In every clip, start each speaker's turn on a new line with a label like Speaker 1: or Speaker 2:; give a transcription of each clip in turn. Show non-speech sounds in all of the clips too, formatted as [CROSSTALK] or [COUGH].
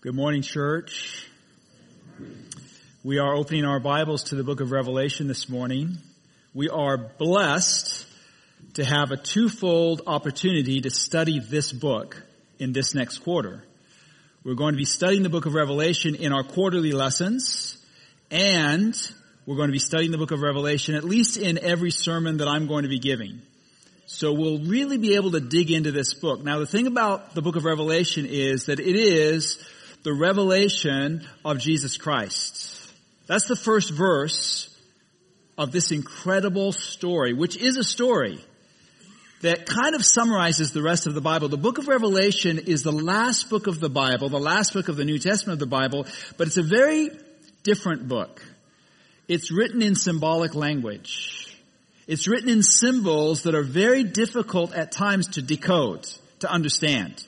Speaker 1: Good morning, church. We are opening our Bibles to the book of Revelation this morning. We are blessed to have a twofold opportunity to study this book in this next quarter. We're going to be studying the book of Revelation in our quarterly lessons, and we're going to be studying the book of Revelation at least in every sermon that I'm going to be giving. So we'll really be able to dig into this book. Now the thing about the book of Revelation is that it is the revelation of Jesus Christ. That's the first verse of this incredible story, which is a story that kind of summarizes the rest of the Bible. The book of Revelation is the last book of the Bible, the last book of the New Testament of the Bible, but it's a very different book. It's written in symbolic language. It's written in symbols that are very difficult at times to decode, to understand.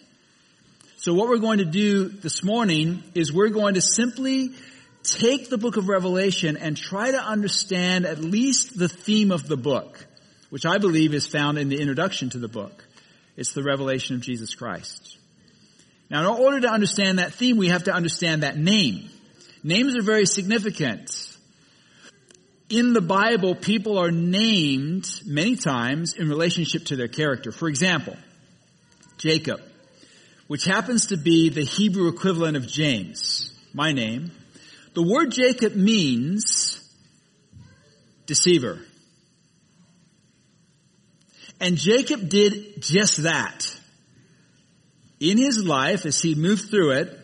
Speaker 1: So what we're going to do this morning is we're going to simply take the book of Revelation and try to understand at least the theme of the book, which I believe is found in the introduction to the book. It's the revelation of Jesus Christ. Now in order to understand that theme, we have to understand that name. Names are very significant. In the Bible, people are named many times in relationship to their character. For example, Jacob which happens to be the Hebrew equivalent of James, my name. The word Jacob means deceiver. And Jacob did just that. In his life, as he moved through it,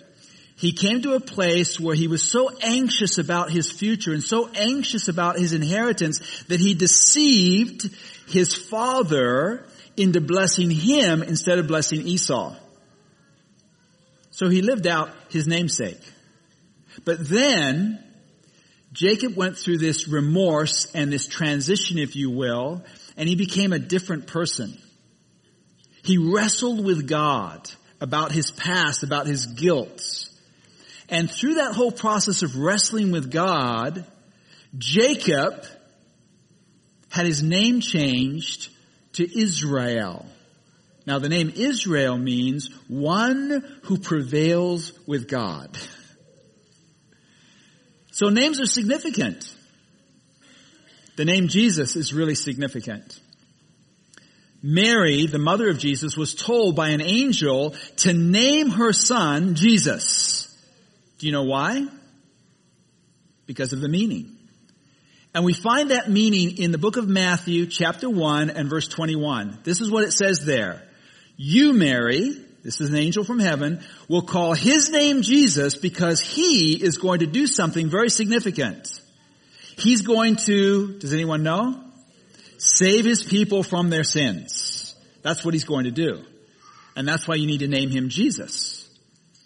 Speaker 1: he came to a place where he was so anxious about his future and so anxious about his inheritance that he deceived his father into blessing him instead of blessing Esau. So he lived out his namesake. But then, Jacob went through this remorse and this transition, if you will, and he became a different person. He wrestled with God about his past, about his guilt. And through that whole process of wrestling with God, Jacob had his name changed to Israel. Now the name Israel means one who prevails with God. So names are significant. The name Jesus is really significant. Mary, the mother of Jesus, was told by an angel to name her son Jesus. Do you know why? Because of the meaning. And we find that meaning in the book of Matthew chapter 1 and verse 21. This is what it says there. You, Mary, this is an angel from heaven, will call his name Jesus because he is going to do something very significant. He's going to, does anyone know? Save his people from their sins. That's what he's going to do. And that's why you need to name him Jesus.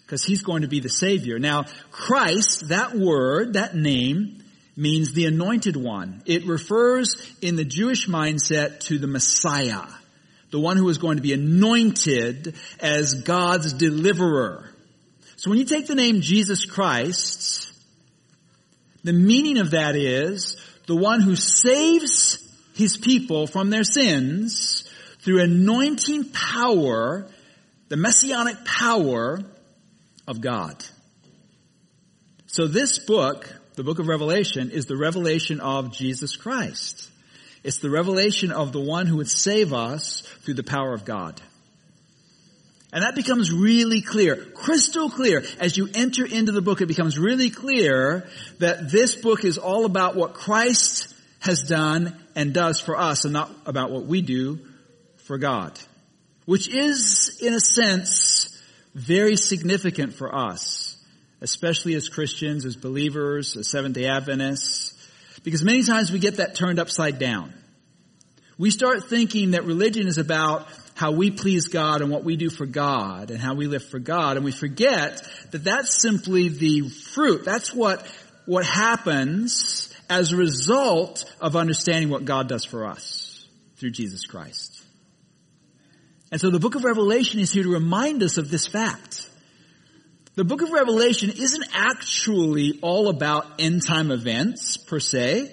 Speaker 1: Because he's going to be the Savior. Now, Christ, that word, that name, means the anointed one. It refers in the Jewish mindset to the Messiah the one who is going to be anointed as God's deliverer. So when you take the name Jesus Christ, the meaning of that is the one who saves his people from their sins through anointing power, the messianic power of God. So this book, the book of Revelation, is the revelation of Jesus Christ. It's the revelation of the one who would save us through the power of God. And that becomes really clear, crystal clear. As you enter into the book, it becomes really clear that this book is all about what Christ has done and does for us and not about what we do for God. Which is, in a sense, very significant for us, especially as Christians, as believers, as Seventh day Adventists, because many times we get that turned upside down. We start thinking that religion is about how we please God and what we do for God and how we live for God. And we forget that that's simply the fruit. That's what, what happens as a result of understanding what God does for us through Jesus Christ. And so the book of Revelation is here to remind us of this fact. The book of Revelation isn't actually all about end time events per se.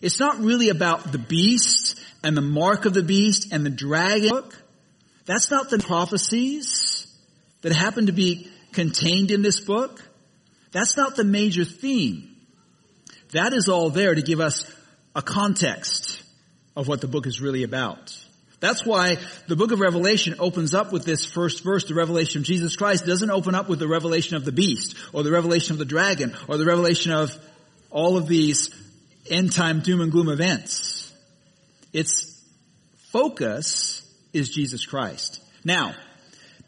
Speaker 1: It's not really about the beast and the mark of the beast and the dragon. That's not the prophecies that happen to be contained in this book. That's not the major theme. That is all there to give us a context of what the book is really about. That's why the book of Revelation opens up with this first verse, the revelation of Jesus Christ. Doesn't open up with the revelation of the beast, or the revelation of the dragon, or the revelation of all of these end time doom and gloom events. Its focus is Jesus Christ. Now,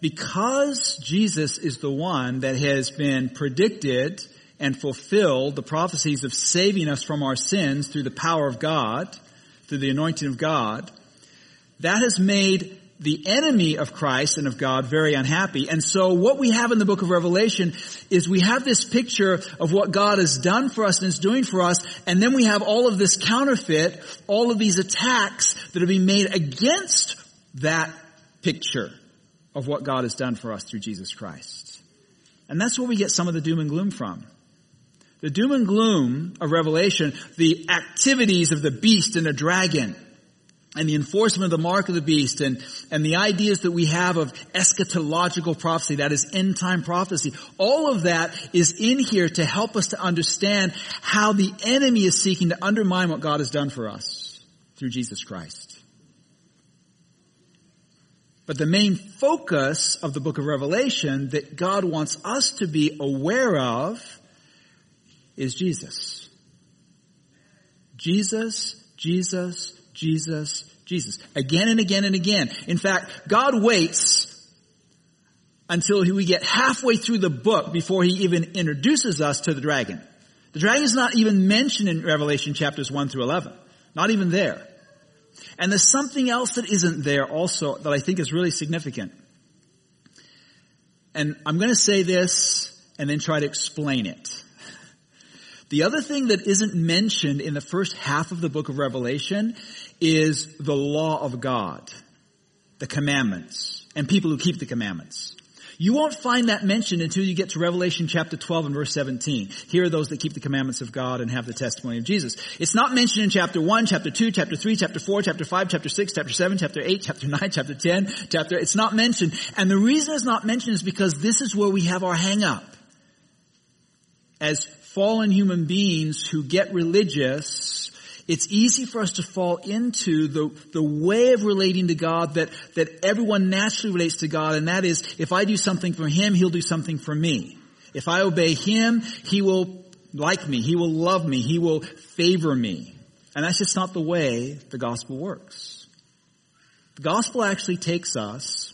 Speaker 1: because Jesus is the one that has been predicted and fulfilled the prophecies of saving us from our sins through the power of God, through the anointing of God, that has made the enemy of Christ and of God very unhappy. And so what we have in the book of Revelation is we have this picture of what God has done for us and is doing for us, and then we have all of this counterfeit, all of these attacks that are being made against that picture of what God has done for us through Jesus Christ. And that's where we get some of the doom and gloom from. The doom and gloom of Revelation, the activities of the beast and the dragon, and the enforcement of the mark of the beast and, and the ideas that we have of eschatological prophecy, that is end time prophecy, all of that is in here to help us to understand how the enemy is seeking to undermine what God has done for us through Jesus Christ. But the main focus of the book of Revelation that God wants us to be aware of is Jesus. Jesus, Jesus, Jesus, Jesus. Again and again and again. In fact, God waits until we get halfway through the book before he even introduces us to the dragon. The dragon is not even mentioned in Revelation chapters 1 through 11. Not even there. And there's something else that isn't there also that I think is really significant. And I'm going to say this and then try to explain it. [LAUGHS] The other thing that isn't mentioned in the first half of the book of Revelation is the law of God, the commandments, and people who keep the commandments. You won't find that mentioned until you get to Revelation chapter 12 and verse 17. Here are those that keep the commandments of God and have the testimony of Jesus. It's not mentioned in chapter 1, chapter 2, chapter 3, chapter 4, chapter 5, chapter 6, chapter 7, chapter 8, chapter 9, chapter 10, chapter, it's not mentioned. And the reason it's not mentioned is because this is where we have our hang up. As fallen human beings who get religious, it's easy for us to fall into the, the way of relating to God that, that everyone naturally relates to God, and that is, if I do something for Him, He'll do something for me. If I obey Him, He will like me, He will love me, He will favor me. And that's just not the way the gospel works. The gospel actually takes us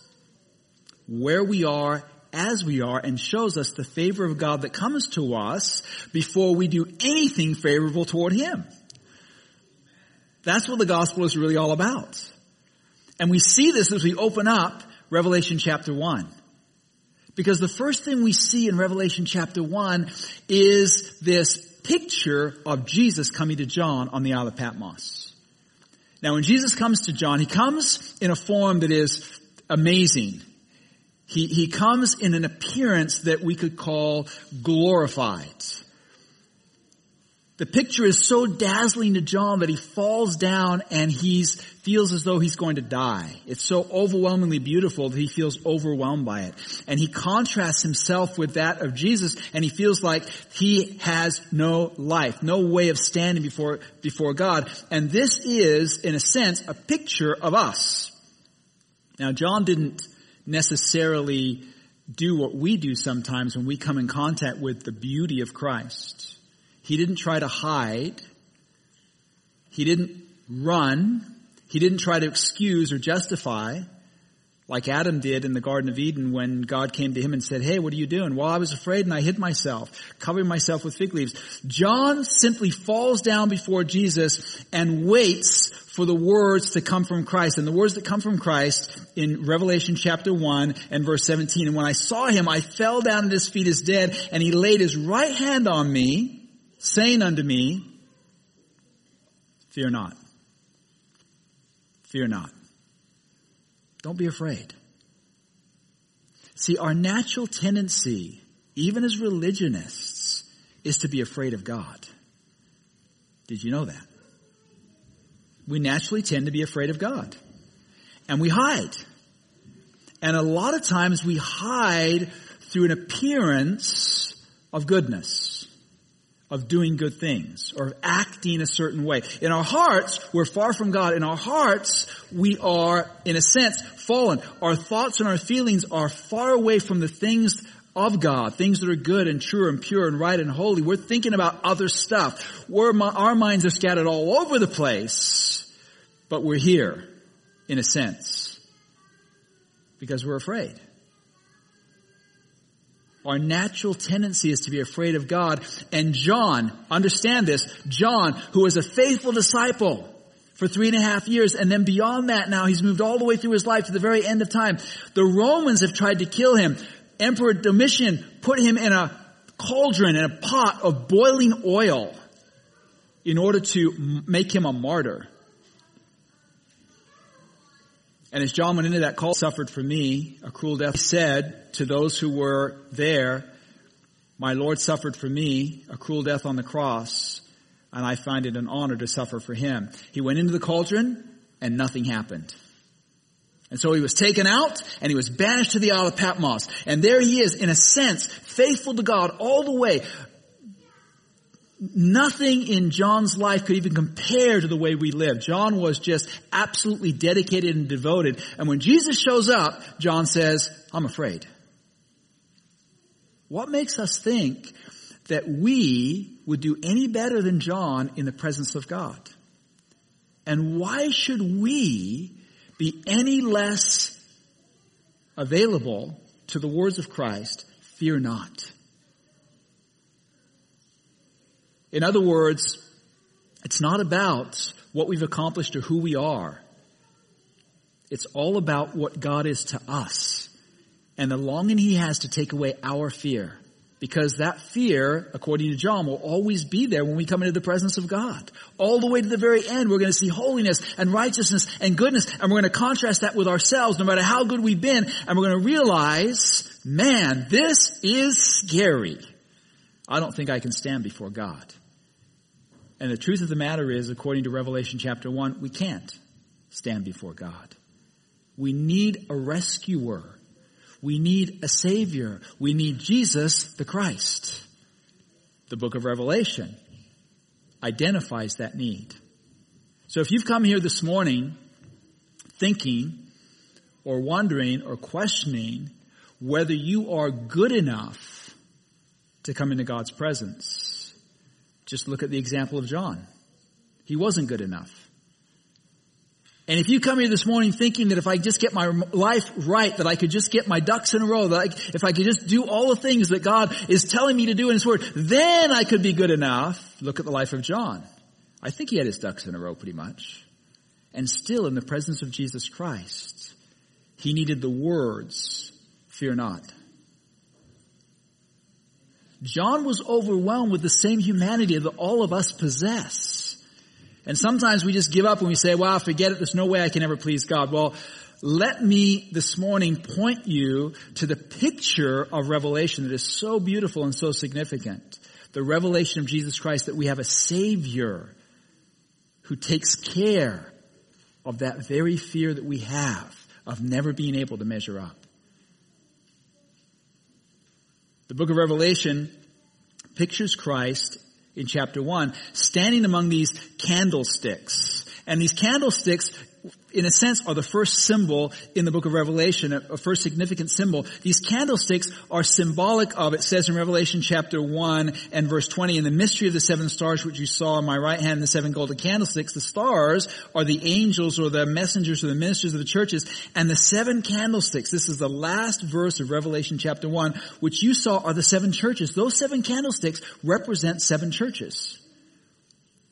Speaker 1: where we are as we are and shows us the favor of God that comes to us before we do anything favorable toward Him. That's what the gospel is really all about. And we see this as we open up Revelation chapter 1. Because the first thing we see in Revelation chapter 1 is this picture of Jesus coming to John on the Isle of Patmos. Now when Jesus comes to John, he comes in a form that is amazing. He, he comes in an appearance that we could call glorified. The picture is so dazzling to John that he falls down and he feels as though he's going to die. It's so overwhelmingly beautiful that he feels overwhelmed by it. And he contrasts himself with that of Jesus and he feels like he has no life, no way of standing before, before God. And this is, in a sense, a picture of us. Now John didn't necessarily do what we do sometimes when we come in contact with the beauty of Christ. He didn't try to hide. He didn't run. He didn't try to excuse or justify like Adam did in the Garden of Eden when God came to him and said, Hey, what are you doing? Well, I was afraid and I hid myself, covering myself with fig leaves. John simply falls down before Jesus and waits for the words to come from Christ. And the words that come from Christ in Revelation chapter 1 and verse 17. And when I saw him, I fell down at his feet as dead and he laid his right hand on me saying unto me, Fear not. Fear not. Don't be afraid. See, our natural tendency, even as religionists, is to be afraid of God. Did you know that? We naturally tend to be afraid of God. And we hide. And a lot of times we hide through an appearance of goodness, of doing good things, or acting a certain way. In our hearts, we're far from God. In our hearts, we are, in a sense, fallen. Our thoughts and our feelings are far away from the things of God, things that are good and true and pure and right and holy. We're thinking about other stuff. We're, our minds are scattered all over the place, but we're here, in a sense, because we're afraid. Our natural tendency is to be afraid of God. And John, understand this, John, who was a faithful disciple for three and a half years, and then beyond that now, he's moved all the way through his life to the very end of time. The Romans have tried to kill him. Emperor Domitian put him in a cauldron, in a pot of boiling oil in order to make him a martyr. And as John went into that call, suffered for me a cruel death, he said to those who were there, my Lord suffered for me a cruel death on the cross, and I find it an honor to suffer for him. He went into the cauldron, and nothing happened. And so he was taken out and he was banished to the Isle of Patmos. And there he is, in a sense, faithful to God all the way, Nothing in John's life could even compare to the way we live. John was just absolutely dedicated and devoted. And when Jesus shows up, John says, I'm afraid. What makes us think that we would do any better than John in the presence of God? And why should we be any less available to the words of Christ? Fear not. In other words, it's not about what we've accomplished or who we are. It's all about what God is to us and the longing He has to take away our fear. Because that fear, according to John, will always be there when we come into the presence of God. All the way to the very end, we're going to see holiness and righteousness and goodness, and we're going to contrast that with ourselves, no matter how good we've been, and we're going to realize, man, this is scary. I don't think I can stand before God. And the truth of the matter is, according to Revelation chapter 1, we can't stand before God. We need a rescuer. We need a savior. We need Jesus the Christ. The book of Revelation identifies that need. So if you've come here this morning thinking or wondering or questioning whether you are good enough to come into God's presence, just look at the example of John. He wasn't good enough. And if you come here this morning thinking that if I just get my life right, that I could just get my ducks in a row, that I, if I could just do all the things that God is telling me to do in His Word, then I could be good enough. Look at the life of John. I think he had his ducks in a row pretty much. And still in the presence of Jesus Christ, he needed the words, fear not. John was overwhelmed with the same humanity that all of us possess. And sometimes we just give up and we say, wow, forget it. There's no way I can ever please God. Well, let me this morning point you to the picture of Revelation that is so beautiful and so significant. The revelation of Jesus Christ that we have a Savior who takes care of that very fear that we have of never being able to measure up. The book of Revelation pictures Christ in chapter 1 standing among these candlesticks. And these candlesticks in a sense, are the first symbol in the book of Revelation, a first significant symbol. These candlesticks are symbolic of, it says in Revelation chapter 1 and verse 20, in the mystery of the seven stars which you saw in my right hand, the seven golden candlesticks, the stars are the angels or the messengers or the ministers of the churches, and the seven candlesticks, this is the last verse of Revelation chapter 1, which you saw are the seven churches. Those seven candlesticks represent seven churches.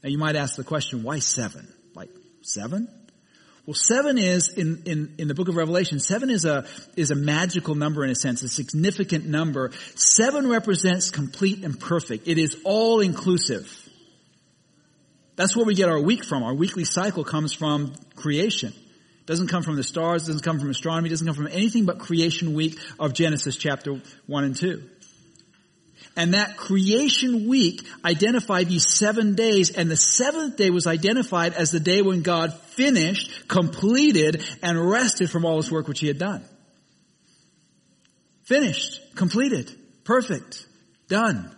Speaker 1: Now you might ask the question, why seven? Like seven? Well, seven is in, in, in the book of Revelation, seven is a, is a magical number in a sense, a significant number. Seven represents complete and perfect. It is all inclusive. That's where we get our week from. Our weekly cycle comes from creation. It doesn't come from the stars, doesn't come from astronomy, doesn't come from anything but creation week of Genesis chapter 1 and 2. And that creation week identified these seven days, and the seventh day was identified as the day when God finished, completed, and rested from all his work which he had done. Finished. Completed. Perfect. Done.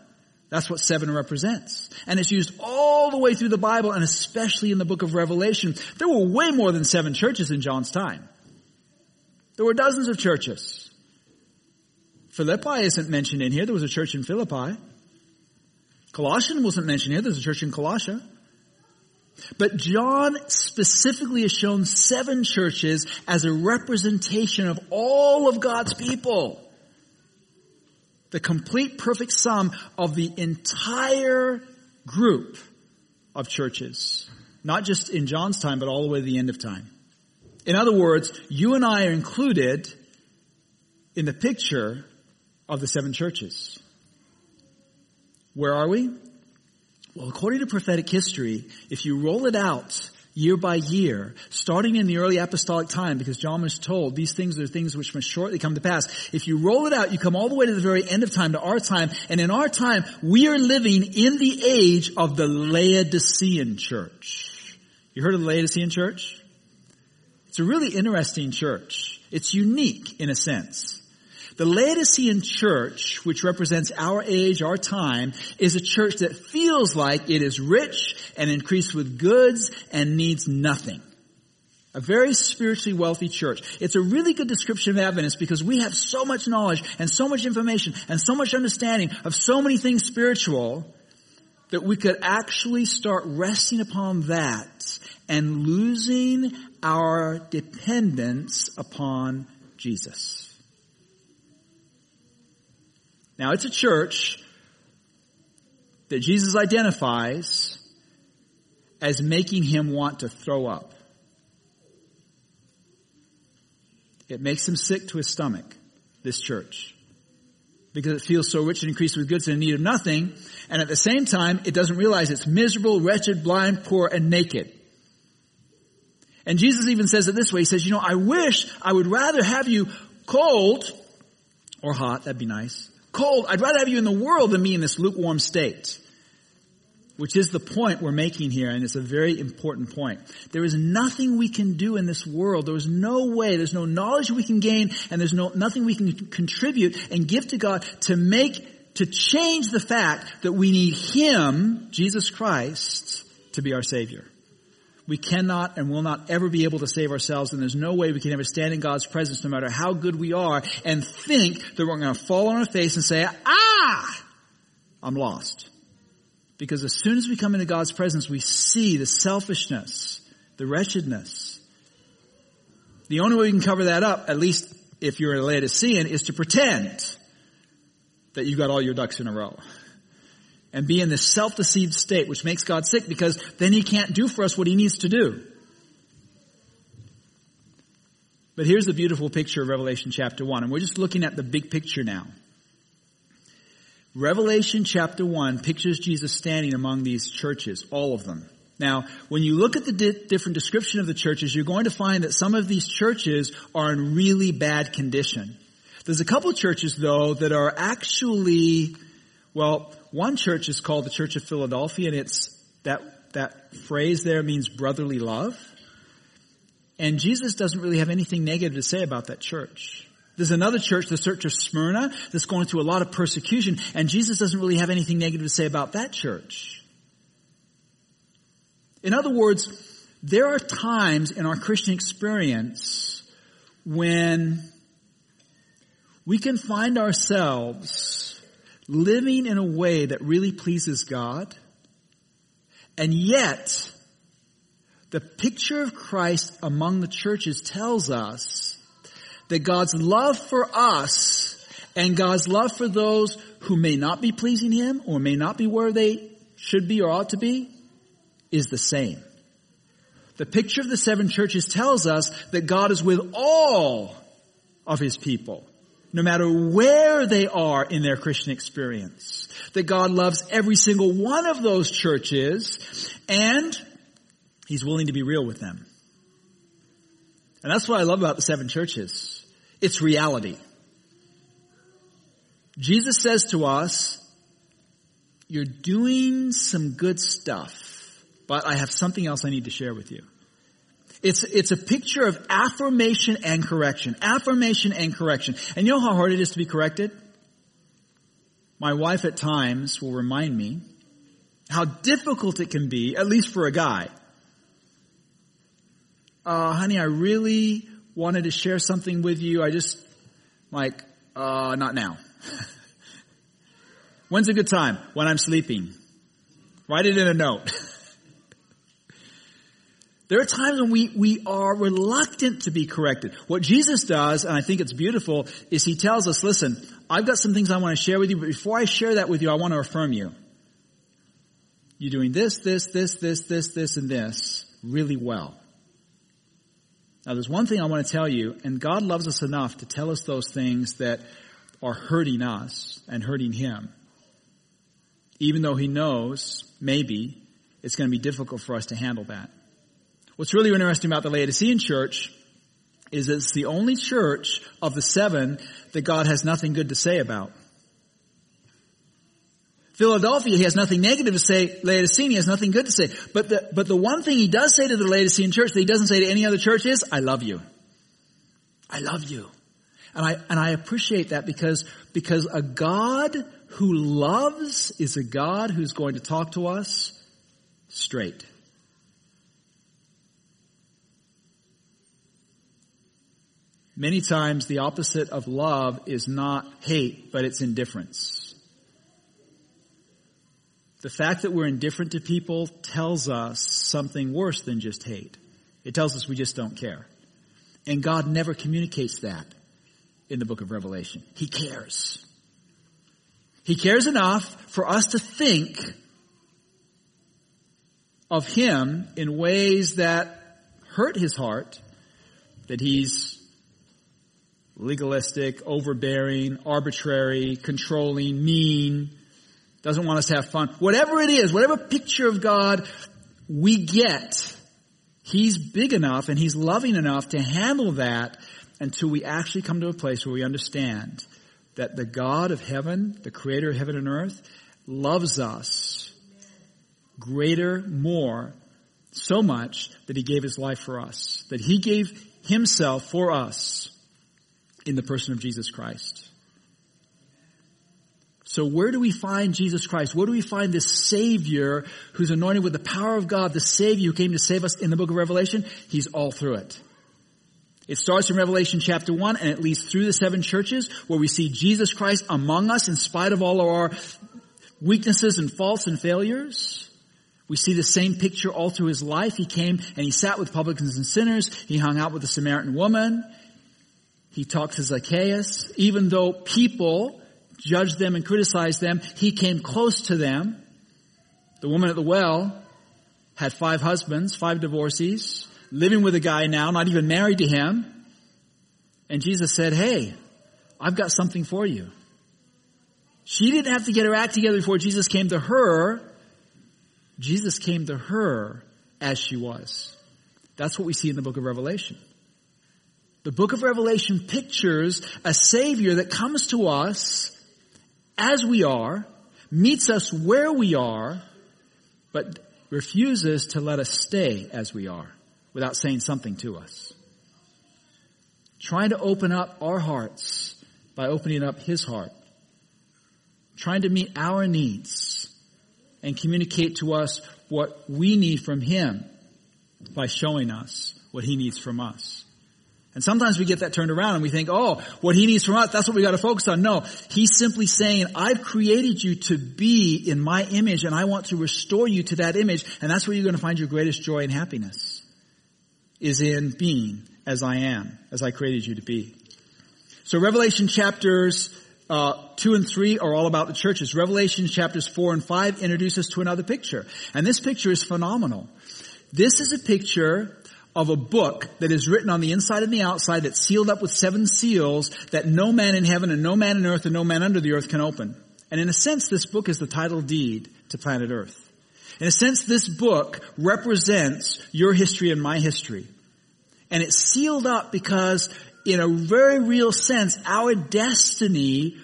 Speaker 1: That's what seven represents. And it's used all the way through the Bible and especially in the book of Revelation. There were way more than seven churches in John's time. There were dozens of churches. Philippi isn't mentioned in here. There was a church in Philippi. Colossian wasn't mentioned here. There's a church in Colossia. But John specifically has shown seven churches as a representation of all of God's people the complete perfect sum of the entire group of churches. Not just in John's time, but all the way to the end of time. In other words, you and I are included in the picture of the seven churches. Where are we? Well, according to prophetic history, if you roll it out year by year, starting in the early apostolic time, because John was told these things are things which must shortly come to pass. If you roll it out, you come all the way to the very end of time, to our time, and in our time, we are living in the age of the Laodicean church. You heard of the Laodicean church? It's a really interesting church. It's unique in a sense. The Laodicean church, which represents our age, our time, is a church that feels like it is rich and increased with goods and needs nothing. A very spiritually wealthy church. It's a really good description of Adventists because we have so much knowledge and so much information and so much understanding of so many things spiritual that we could actually start resting upon that and losing our dependence upon Jesus. Now it's a church that Jesus identifies as making him want to throw up. It makes him sick to his stomach, this church. Because it feels so rich and increased with goods and in need of nothing. And at the same time, it doesn't realize it's miserable, wretched, blind, poor, and naked. And Jesus even says it this way. He says, you know, I wish I would rather have you cold or hot. That'd be nice cold. I'd rather have you in the world than me in this lukewarm state. Which is the point we're making here, and it's a very important point. There is nothing we can do in this world. There is no way, there's no knowledge we can gain, and there's no, nothing we can contribute and give to God to make, to change the fact that we need Him, Jesus Christ, to be our Savior. We cannot and will not ever be able to save ourselves, and there's no way we can ever stand in God's presence, no matter how good we are, and think that we're going to fall on our face and say, ah, I'm lost. Because as soon as we come into God's presence, we see the selfishness, the wretchedness. The only way we can cover that up, at least if you're a Laodicean, is to pretend that you've got all your ducks in a row and be in this self-deceived state, which makes God sick because then he can't do for us what he needs to do. But here's the beautiful picture of Revelation chapter 1, and we're just looking at the big picture now. Revelation chapter 1 pictures Jesus standing among these churches, all of them. Now, when you look at the di- different description of the churches, you're going to find that some of these churches are in really bad condition. There's a couple churches, though, that are actually, well, one church is called the Church of Philadelphia, and it's that that phrase there means brotherly love. And Jesus doesn't really have anything negative to say about that church. There's another church, the Church of Smyrna, that's going through a lot of persecution, and Jesus doesn't really have anything negative to say about that church. In other words, there are times in our Christian experience when we can find ourselves living in a way that really pleases God. And yet, the picture of Christ among the churches tells us that God's love for us and God's love for those who may not be pleasing Him or may not be where they should be or ought to be is the same. The picture of the seven churches tells us that God is with all of His people no matter where they are in their Christian experience. That God loves every single one of those churches and He's willing to be real with them. And that's what I love about the seven churches. It's reality. Jesus says to us, you're doing some good stuff, but I have something else I need to share with you. It's, it's a picture of affirmation and correction. Affirmation and correction. And you know how hard it is to be corrected? My wife at times will remind me how difficult it can be, at least for a guy. Uh, honey, I really wanted to share something with you. I just, like, uh, not now. [LAUGHS] When's a good time? When I'm sleeping. Write it in a note. [LAUGHS] There are times when we, we are reluctant to be corrected. What Jesus does, and I think it's beautiful, is he tells us, listen, I've got some things I want to share with you, but before I share that with you, I want to affirm you. You're doing this, this, this, this, this, this, and this really well. Now there's one thing I want to tell you, and God loves us enough to tell us those things that are hurting us and hurting Him. Even though He knows, maybe, it's going to be difficult for us to handle that. What's really interesting about the Laodicean church is it's the only church of the seven that God has nothing good to say about. Philadelphia, he has nothing negative to say. Laodicea, he has nothing good to say. But the, but the one thing he does say to the Laodicean church that he doesn't say to any other church is, I love you. I love you. And I, and I appreciate that because, because a God who loves is a God who's going to talk to us straight. Many times the opposite of love is not hate, but it's indifference. The fact that we're indifferent to people tells us something worse than just hate. It tells us we just don't care. And God never communicates that in the book of Revelation. He cares. He cares enough for us to think of Him in ways that hurt His heart, that He's legalistic, overbearing, arbitrary, controlling, mean, doesn't want us to have fun. Whatever it is, whatever picture of God we get, He's big enough and He's loving enough to handle that until we actually come to a place where we understand that the God of heaven, the creator of heaven and earth, loves us greater, more, so much that He gave His life for us. That He gave Himself for us in the person of Jesus Christ. So where do we find Jesus Christ? Where do we find this Savior who's anointed with the power of God, the Savior who came to save us in the book of Revelation? He's all through it. It starts in Revelation chapter 1 and it leads through the seven churches where we see Jesus Christ among us in spite of all of our weaknesses and faults and failures. We see the same picture all through his life. He came and he sat with publicans and sinners. He hung out with the Samaritan woman. He talked to Zacchaeus. Even though people judged them and criticized them, he came close to them. The woman at the well had five husbands, five divorcees, living with a guy now, not even married to him. And Jesus said, hey, I've got something for you. She didn't have to get her act together before Jesus came to her. Jesus came to her as she was. That's what we see in the book of Revelation. The book of Revelation pictures a Savior that comes to us as we are, meets us where we are, but refuses to let us stay as we are without saying something to us. Trying to open up our hearts by opening up His heart. Trying to meet our needs and communicate to us what we need from Him by showing us what He needs from us. And sometimes we get that turned around and we think, oh, what he needs from us, that's what we gotta focus on. No, he's simply saying, I've created you to be in my image and I want to restore you to that image and that's where you're gonna find your greatest joy and happiness. Is in being as I am, as I created you to be. So Revelation chapters uh, 2 and 3 are all about the churches. Revelation chapters 4 and 5 introduce us to another picture. And this picture is phenomenal. This is a picture of a book that is written on the inside and the outside that's sealed up with seven seals that no man in heaven and no man in earth and no man under the earth can open. And in a sense, this book is the title deed to planet earth. In a sense, this book represents your history and my history. And it's sealed up because in a very real sense, our destiny,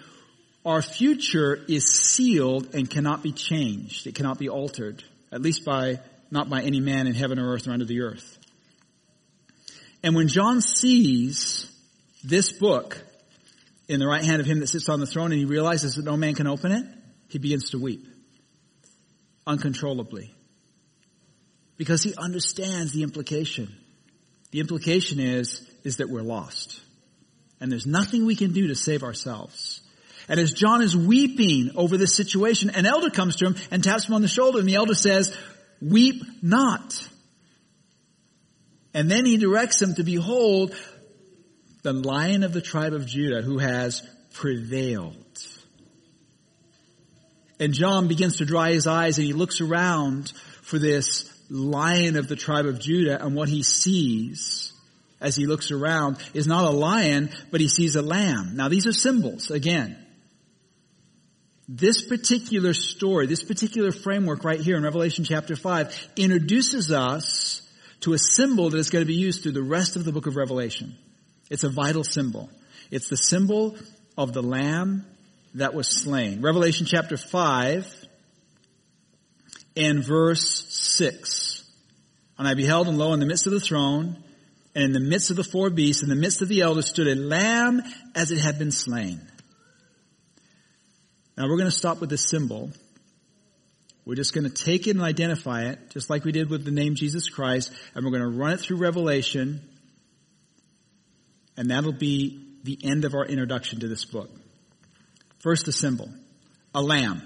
Speaker 1: our future is sealed and cannot be changed. It cannot be altered. At least by, not by any man in heaven or earth or under the earth. And when John sees this book in the right hand of him that sits on the throne and he realizes that no man can open it, he begins to weep uncontrollably because he understands the implication. The implication is, is that we're lost. And there's nothing we can do to save ourselves. And as John is weeping over this situation, an elder comes to him and taps him on the shoulder and the elder says, weep not. And then he directs him to behold the lion of the tribe of Judah who has prevailed. And John begins to dry his eyes and he looks around for this lion of the tribe of Judah and what he sees as he looks around is not a lion, but he sees a lamb. Now these are symbols, again. This particular story, this particular framework right here in Revelation chapter 5 introduces us to a symbol that is going to be used through the rest of the book of Revelation. It's a vital symbol. It's the symbol of the lamb that was slain. Revelation chapter 5 and verse 6. And I beheld and lo in the midst of the throne and in the midst of the four beasts, in the midst of the elders stood a lamb as it had been slain. Now we're going to stop with this symbol. We're just going to take it and identify it, just like we did with the name Jesus Christ, and we're going to run it through Revelation, and that'll be the end of our introduction to this book. First, the symbol. A lamb.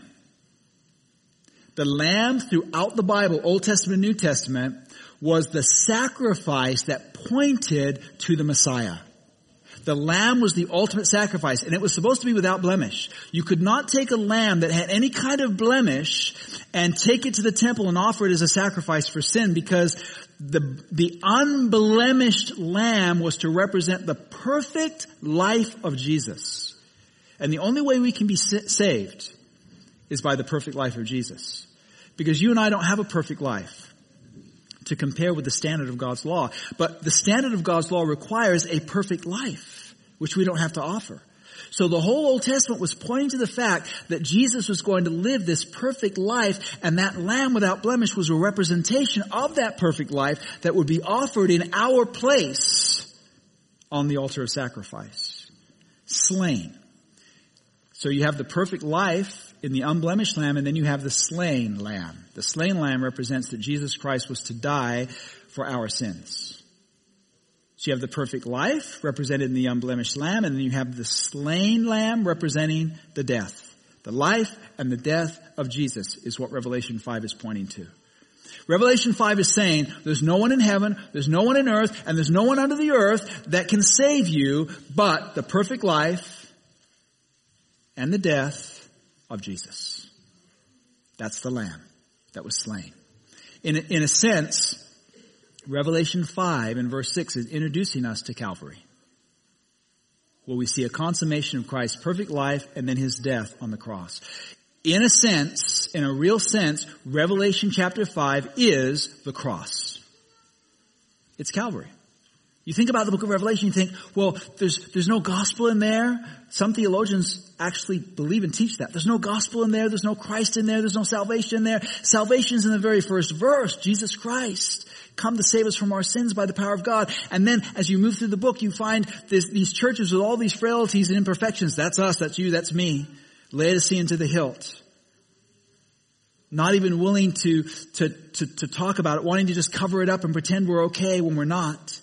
Speaker 1: The lamb throughout the Bible, Old Testament, New Testament, was the sacrifice that pointed to the Messiah. The lamb was the ultimate sacrifice and it was supposed to be without blemish. You could not take a lamb that had any kind of blemish and take it to the temple and offer it as a sacrifice for sin because the, the unblemished lamb was to represent the perfect life of Jesus. And the only way we can be saved is by the perfect life of Jesus. Because you and I don't have a perfect life to compare with the standard of God's law. But the standard of God's law requires a perfect life, which we don't have to offer. So the whole Old Testament was pointing to the fact that Jesus was going to live this perfect life and that lamb without blemish was a representation of that perfect life that would be offered in our place on the altar of sacrifice. Slain. So you have the perfect life in the unblemished lamb, and then you have the slain lamb. The slain lamb represents that Jesus Christ was to die for our sins. So you have the perfect life represented in the unblemished lamb, and then you have the slain lamb representing the death. The life and the death of Jesus is what Revelation 5 is pointing to. Revelation 5 is saying there's no one in heaven, there's no one in earth, and there's no one under the earth that can save you but the perfect life and the death of Jesus. That's the lamb that was slain. In in a sense, Revelation 5 and verse 6 is introducing us to Calvary. Where we see a consummation of Christ's perfect life and then his death on the cross. In a sense, in a real sense, Revelation chapter 5 is the cross. It's Calvary. You think about the book of Revelation, you think, well, there's, there's no gospel in there. Some theologians actually believe and teach that. There's no gospel in there. There's no Christ in there. There's no salvation in there. Salvation's in the very first verse. Jesus Christ come to save us from our sins by the power of God. And then as you move through the book, you find this, these churches with all these frailties and imperfections. That's us. That's you. That's me. Laodicea to the hilt. Not even willing to, to, to, to talk about it, wanting to just cover it up and pretend we're okay when we're not.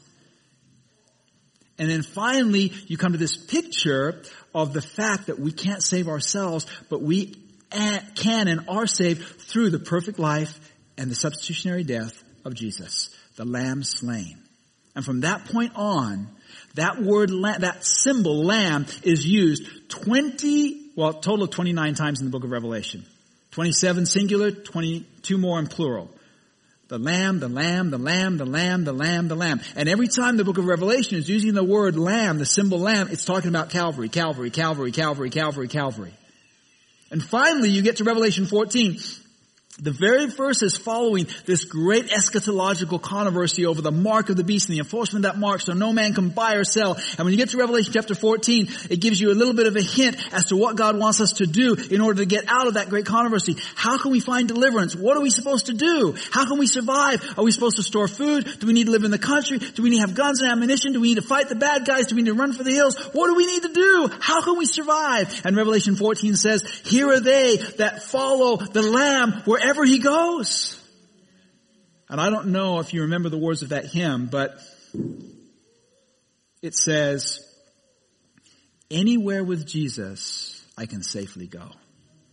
Speaker 1: And then finally, you come to this picture of the fact that we can't save ourselves, but we can and are saved through the perfect life and the substitutionary death of Jesus, the lamb slain. And from that point on, that word, that symbol, lamb, is used 20, well, total of 29 times in the book of Revelation. 27 singular, 22 more in plural. The lamb, the lamb, the lamb, the lamb, the lamb, the lamb. And every time the book of Revelation is using the word lamb, the symbol lamb, it's talking about Calvary, Calvary, Calvary, Calvary, Calvary, Calvary. And finally you get to Revelation 14 The very verse is following this great eschatological controversy over the mark of the beast and the enforcement of that mark so no man can buy or sell. And when you get to Revelation chapter 14, it gives you a little bit of a hint as to what God wants us to do in order to get out of that great controversy. How can we find deliverance? What are we supposed to do? How can we survive? Are we supposed to store food? Do we need to live in the country? Do we need to have guns and ammunition? Do we need to fight the bad guys? Do we need to run for the hills? What do we need to do? How can we survive? And Revelation 14 says, here are they that follow the Lamb wherever wherever he goes. And I don't know if you remember the words of that hymn, but it says, anywhere with Jesus, I can safely go.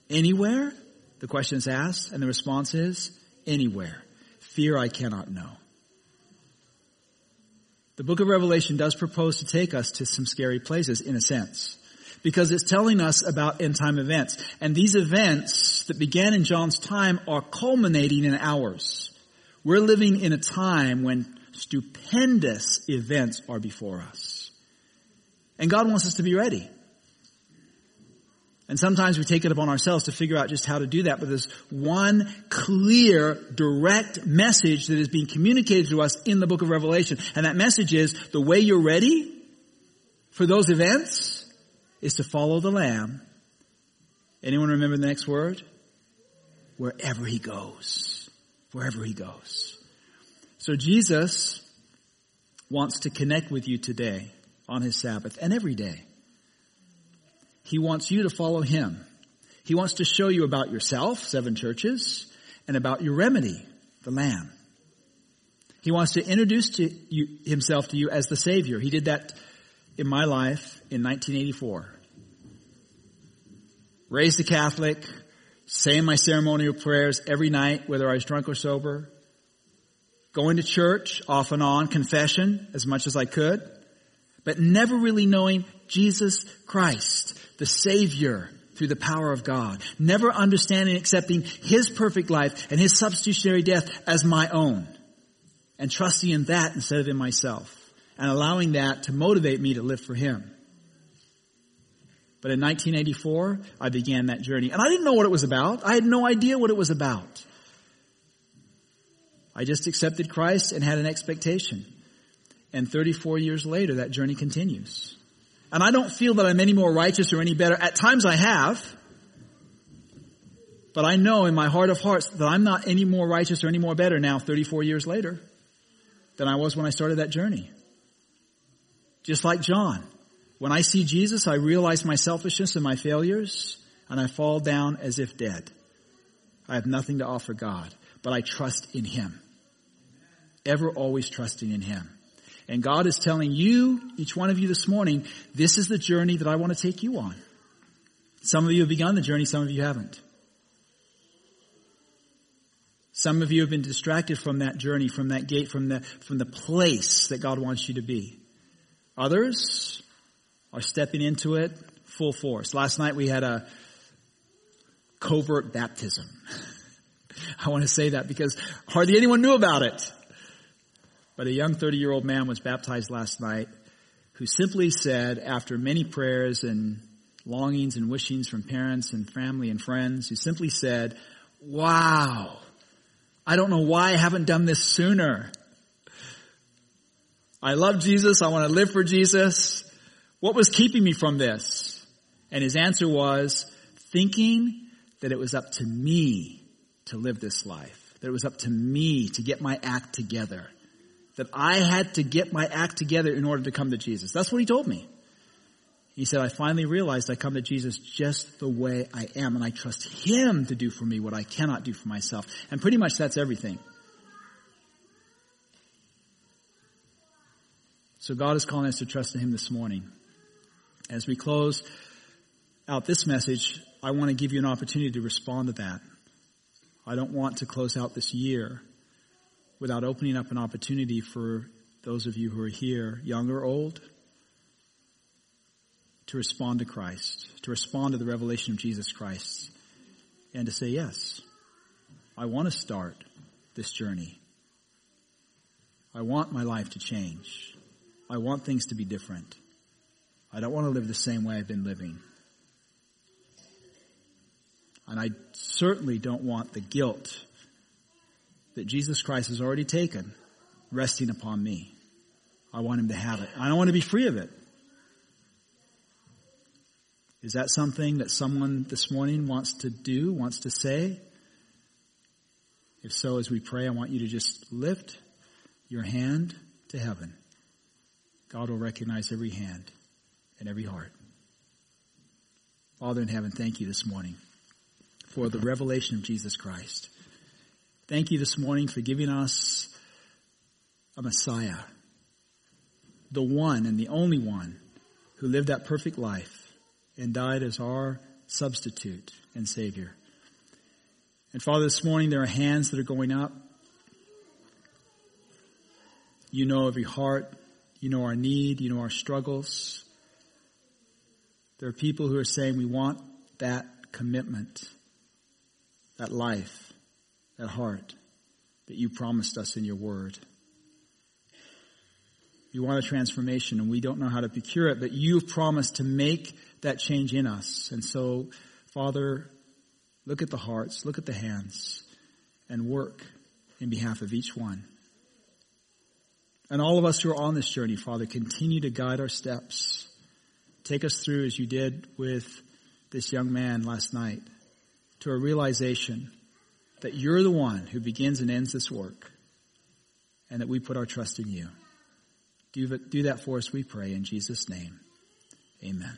Speaker 1: Anywhere? The question is asked, and the response is, anywhere. Fear I cannot know. The book of Revelation does propose to take us to some scary places, in a sense because it's telling us about end time events. And these events that began in John's time are culminating in ours. We're living in a time when stupendous events are before us. And God wants us to be ready. And sometimes we take it upon ourselves to figure out just how to do that, but there's one clear, direct message that is being communicated to us in the book of Revelation. And that message is the way you're ready for those events is to follow the Lamb. Anyone remember the next word? Wherever he goes. Wherever he goes. So Jesus wants to connect with you today on his Sabbath and every day. He wants you to follow him. He wants to show you about yourself, seven churches, and about your remedy, the Lamb. He wants to introduce to you, himself to you as the Savior. He did that in my life in 1984. Raised a Catholic, saying my ceremonial prayers every night, whether I was drunk or sober. Going to church off and on, confession as much as I could, but never really knowing Jesus Christ, the Savior, through the power of God. Never understanding and accepting His perfect life and His substitutionary death as my own. And trusting in that instead of in myself and allowing that to motivate me to live for Him. But in 1984, I began that journey. And I didn't know what it was about. I had no idea what it was about. I just accepted Christ and had an expectation. And 34 years later, that journey continues. And I don't feel that I'm any more righteous or any better. At times I have. But I know in my heart of hearts that I'm not any more righteous or any more better now, 34 years later, than I was when I started that journey. Just like John. When I see Jesus, I realize my selfishness and my failures, and I fall down as if dead. I have nothing to offer God, but I trust in Him. Ever always trusting in Him. And God is telling you, each one of you this morning, this is the journey that I want to take you on. Some of you have begun the journey, some of you haven't. Some of you have been distracted from that journey, from that gate, from the, from the place that God wants you to be. Others are stepping into it full force. Last night we had a covert baptism. [LAUGHS] I want to say that because hardly anyone knew about it. But a young 30 year old man was baptized last night who simply said, after many prayers and longings and wishings from parents and family and friends, who simply said, wow, I don't know why I haven't done this sooner. I love Jesus. I want to live for Jesus. What was keeping me from this? And his answer was thinking that it was up to me to live this life. That it was up to me to get my act together. That I had to get my act together in order to come to Jesus. That's what he told me. He said, I finally realized I come to Jesus just the way I am and I trust Him to do for me what I cannot do for myself. And pretty much that's everything. So God is calling us to trust in Him this morning. As we close out this message, I want to give you an opportunity to respond to that. I don't want to close out this year without opening up an opportunity for those of you who are here, young or old, to respond to Christ, to respond to the revelation of Jesus Christ, and to say, yes, I want to start this journey. I want my life to change. I want things to be different. I don't want to live the same way I've been living. And I certainly don't want the guilt that Jesus Christ has already taken resting upon me. I want him to have it. I don't want to be free of it. Is that something that someone this morning wants to do, wants to say? If so, as we pray, I want you to just lift your hand to heaven. God will recognize every hand and every heart. Father in heaven, thank you this morning for the revelation of Jesus Christ. Thank you this morning for giving us a Messiah, the one and the only one who lived that perfect life and died as our substitute and Savior. And Father, this morning there are hands that are going up. You know every heart. You know our need. You know our struggles. There are people who are saying we want that commitment, that life, that heart that you promised us in your word. You want a transformation and we don't know how to procure it, but you've promised to make that change in us. And so, Father, look at the hearts, look at the hands, and work in behalf of each one. And all of us who are on this journey, Father, continue to guide our steps. Take us through as you did with this young man last night to a realization that you're the one who begins and ends this work and that we put our trust in you. Do, that for us, we pray, in Jesus' name. Amen.